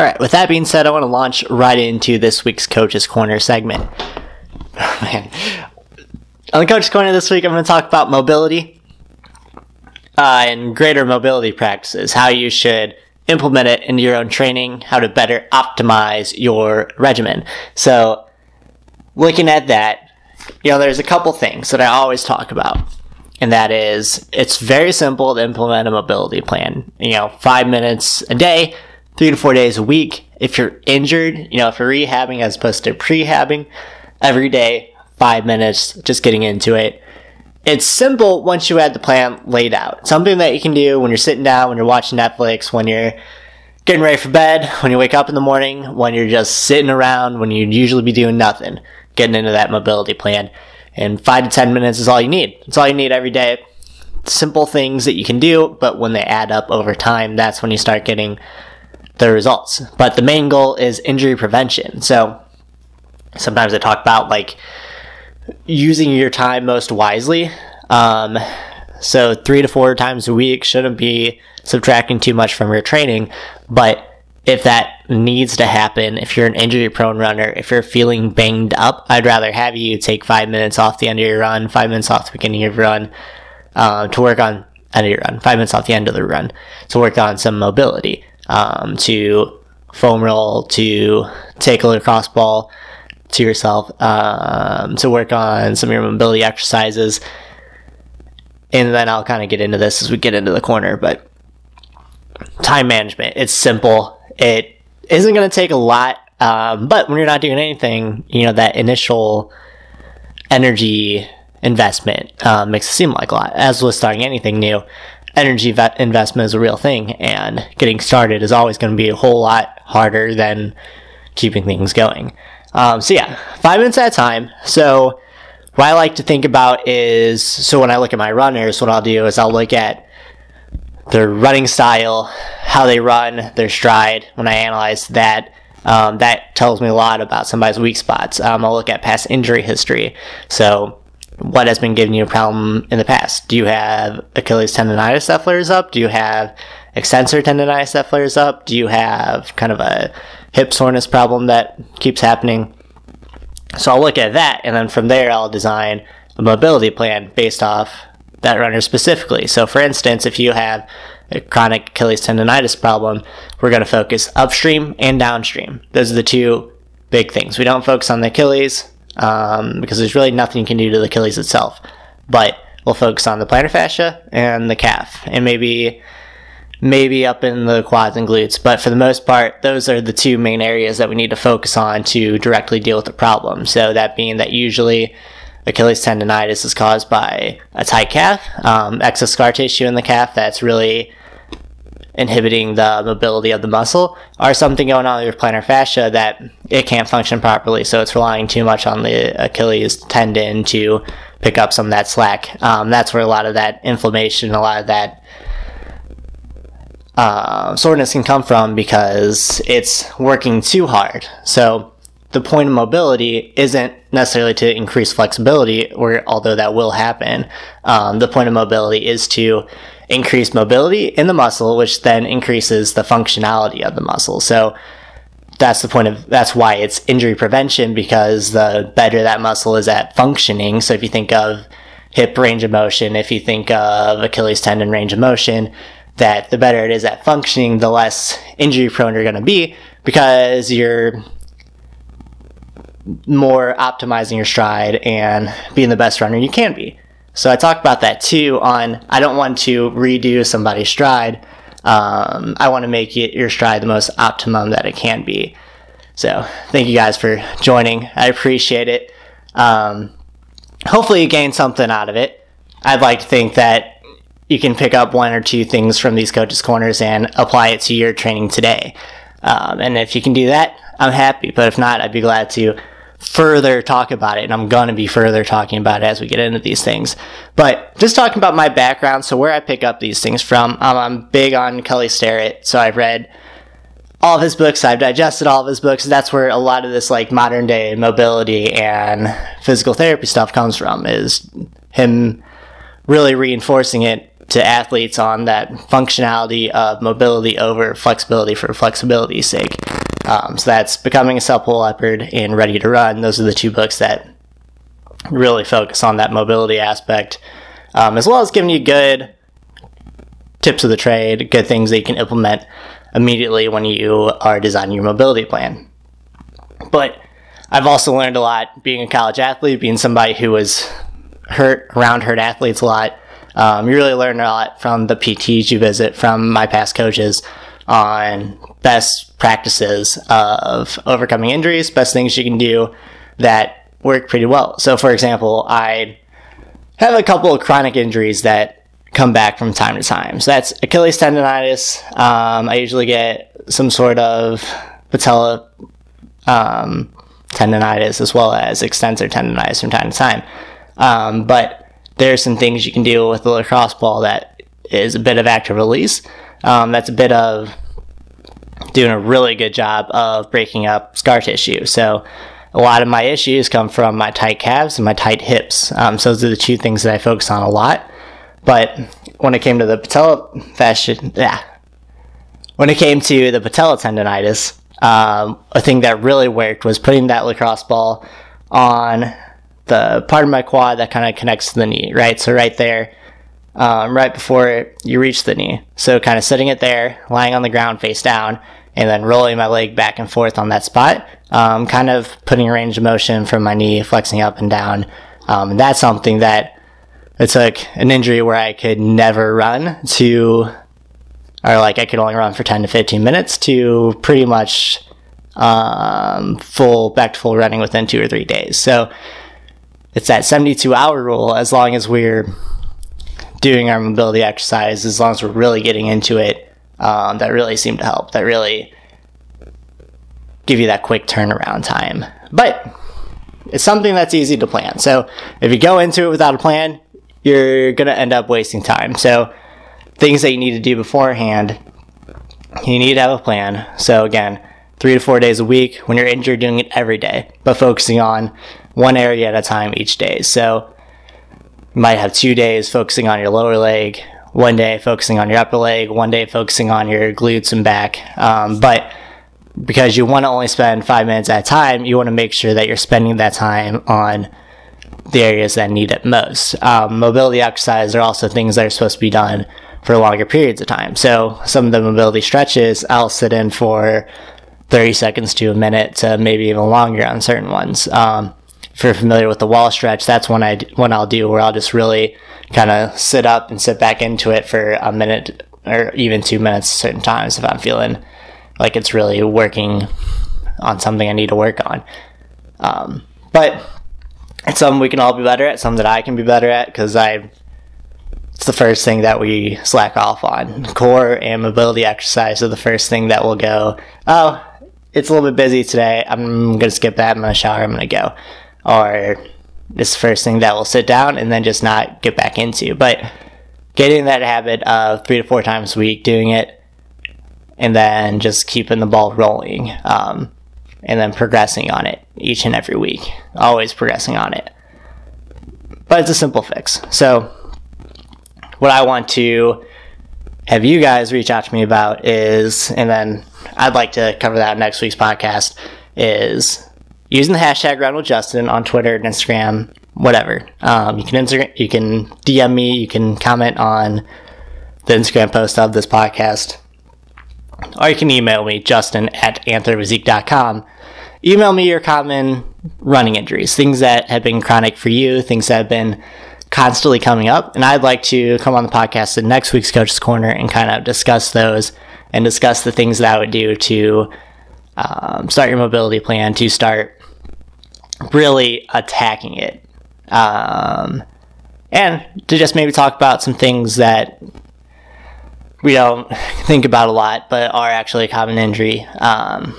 All right, with that being said, I want to launch right into this week's Coach's Corner segment. Oh, man. On the Coach's Corner this week, I'm going to talk about mobility uh, and greater mobility practices, how you should implement it into your own training, how to better optimize your regimen. So, looking at that, you know, there's a couple things that I always talk about. And that is, it's very simple to implement a mobility plan. You know, five minutes a day, three to four days a week. If you're injured, you know, if you're rehabbing as opposed to prehabbing, every day, five minutes, just getting into it. It's simple once you had the plan laid out. Something that you can do when you're sitting down, when you're watching Netflix, when you're getting ready for bed, when you wake up in the morning, when you're just sitting around, when you'd usually be doing nothing, getting into that mobility plan. And five to 10 minutes is all you need. It's all you need every day. Simple things that you can do, but when they add up over time, that's when you start getting the results. But the main goal is injury prevention. So sometimes I talk about like using your time most wisely. Um, so three to four times a week shouldn't be subtracting too much from your training, but if that needs to happen, if you're an injury prone runner, if you're feeling banged up, I'd rather have you take five minutes off the end of your run, five minutes off the beginning of your run, uh, to work on end of your run, five minutes off the end of the run, to work on some mobility, um, to foam roll, to take a lacrosse ball to yourself, um, to work on some of your mobility exercises. And then I'll kind of get into this as we get into the corner, but time management, it's simple it isn't going to take a lot, um, but when you're not doing anything, you know, that initial energy investment uh, makes it seem like a lot. As with starting anything new, energy investment is a real thing, and getting started is always going to be a whole lot harder than keeping things going. Um, so yeah, five minutes at a time. So what I like to think about is, so when I look at my runners, what I'll do is I'll look at their running style, how they run, their stride. When I analyze that, um, that tells me a lot about somebody's weak spots. Um, I'll look at past injury history. So, what has been giving you a problem in the past? Do you have Achilles tendonitis that flares up? Do you have extensor tendonitis that flares up? Do you have kind of a hip soreness problem that keeps happening? So I'll look at that, and then from there I'll design a mobility plan based off that runner specifically. So, for instance, if you have a chronic Achilles tendonitis problem, we're going to focus upstream and downstream. Those are the two big things. We don't focus on the Achilles um, because there's really nothing you can do to the Achilles itself, but we'll focus on the plantar fascia and the calf, and maybe maybe up in the quads and glutes. But for the most part, those are the two main areas that we need to focus on to directly deal with the problem. So that being that usually Achilles tendonitis is caused by a tight calf, um, excess scar tissue in the calf that's really inhibiting the mobility of the muscle, or something going on with your plantar fascia that it can't function properly. So it's relying too much on the Achilles tendon to pick up some of that slack. Um, that's where a lot of that inflammation, a lot of that uh, soreness can come from because it's working too hard. So the point of mobility isn't necessarily to increase flexibility, or although that will happen. Um, the point of mobility is to increase mobility in the muscle, which then increases the functionality of the muscle. So that's the point of that's why it's injury prevention because the better that muscle is at functioning. So if you think of hip range of motion, if you think of Achilles tendon range of motion, that the better it is at functioning, the less injury prone you're going to be because you're more optimizing your stride and being the best runner you can be. So I talk about that too on I don't want to redo somebody's stride. Um, I want to make it, your stride the most optimum that it can be. So thank you guys for joining. I appreciate it. Um, hopefully you gained something out of it. I'd like to think that you can pick up one or two things from these coaches corners and apply it to your training today. Um, and if you can do that, I'm happy. But if not, I'd be glad to further talk about it, and I'm going to be further talking about it as we get into these things. But just talking about my background, so where I pick up these things from, um, I'm big on Kelly Starrett, so I've read all of his books, I've digested all of his books. That's where a lot of this like modern day mobility and physical therapy stuff comes from. Is him really reinforcing it to athletes on that functionality of mobility over flexibility for flexibility's sake. Um, so that's Becoming a Supple Leopard and Ready to Run. Those are the two books that really focus on that mobility aspect, um, as well as giving you good tips of the trade, good things that you can implement immediately when you are designing your mobility plan. But I've also learned a lot being a college athlete, being somebody who was hurt around hurt athletes a lot. Um, you really learn a lot from the PTs you visit, from my past coaches on best practices of overcoming injuries, best things you can do that work pretty well. So, for example, I have a couple of chronic injuries that come back from time to time. So that's Achilles tendonitis. Um, I usually get some sort of patella um, tendonitis as well as extensor tendonitis from time to time. Um, but there's some things you can do with the lacrosse ball that is a bit of active release. Um, that's a bit of doing a really good job of breaking up scar tissue. So a lot of my issues come from my tight calves and my tight hips. Um, so those are the two things that I focus on a lot. But when it came to the patella fascia, yeah, when it came to the patella tendonitis, um, a thing that really worked was putting that lacrosse ball on the part of my quad that kind of connects to the knee, right? So right there, um, right before you reach the knee. So kind of sitting it there, lying on the ground face down, and then rolling my leg back and forth on that spot, um, kind of putting a range of motion from my knee, flexing up and down. Um, and that's something that it took an injury where I could never run to, or like I could only run for 10 to 15 minutes to pretty much um, full, back to full running within two or three days. So it's that 72 hour rule as long as we're doing our mobility exercise, as long as we're really getting into it, um, that really seem to help. That really give you that quick turnaround time. But it's something that's easy to plan. So if you go into it without a plan, you're going to end up wasting time. So, things that you need to do beforehand, you need to have a plan. So, again, three to four days a week. When you're injured, doing it every day, but focusing on one area at a time each day. So, you might have two days focusing on your lower leg, one day focusing on your upper leg, one day focusing on your glutes and back. Um, but because you want to only spend five minutes at a time, you want to make sure that you're spending that time on the areas that need it most. Um, mobility exercises are also things that are supposed to be done for longer periods of time. So some of the mobility stretches I'll sit in for 30 seconds to a minute to maybe even longer on certain ones. Um, if you're familiar with the wall stretch, that's one I one I'll do where I'll just really kind of sit up and sit back into it for a minute or even two minutes certain times if I'm feeling like it's really working on something I need to work on. Um, but it's something we can all be better at, something that I can be better at because I it's the first thing that we slack off on. Core and mobility exercise are the first thing that will go, oh, it's a little bit busy today. I'm going to skip that. I'm going to shower. I'm going to go. Or this first thing that we'll sit down and then just not get back into. But getting that habit of three to four times a week, doing it, and then just keeping the ball rolling. Um, and then progressing on it each and every week. Always progressing on it. But it's a simple fix. So, what I want to have you guys reach out to me about is, and then I'd like to cover that next week's podcast, is using the hashtag with Justin on Twitter and Instagram, whatever. Um, you can Instagram, you can DM me, you can comment on the Instagram post of this podcast or you can email me, justin at anthrophysique.com. Email me your common running injuries, things that have been chronic for you, things that have been constantly coming up. And I'd like to come on the podcast in next week's Coach's Corner and kind of discuss those and discuss the things that I would do to um, start your mobility plan, to start really attacking it. Um, and to just maybe talk about some things that we don't think about a lot, but are actually a common injury. Um,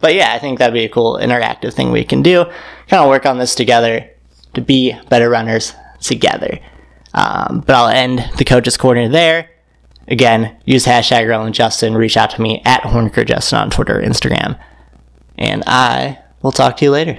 but yeah, I think that'd be a cool interactive thing we can do. Kind of work on this together to be better runners together. Um, but I'll end the coach's corner there. Again, use hashtag Roland Justin. Reach out to me at Hornker Justin on Twitter, Instagram, and I will talk to you later.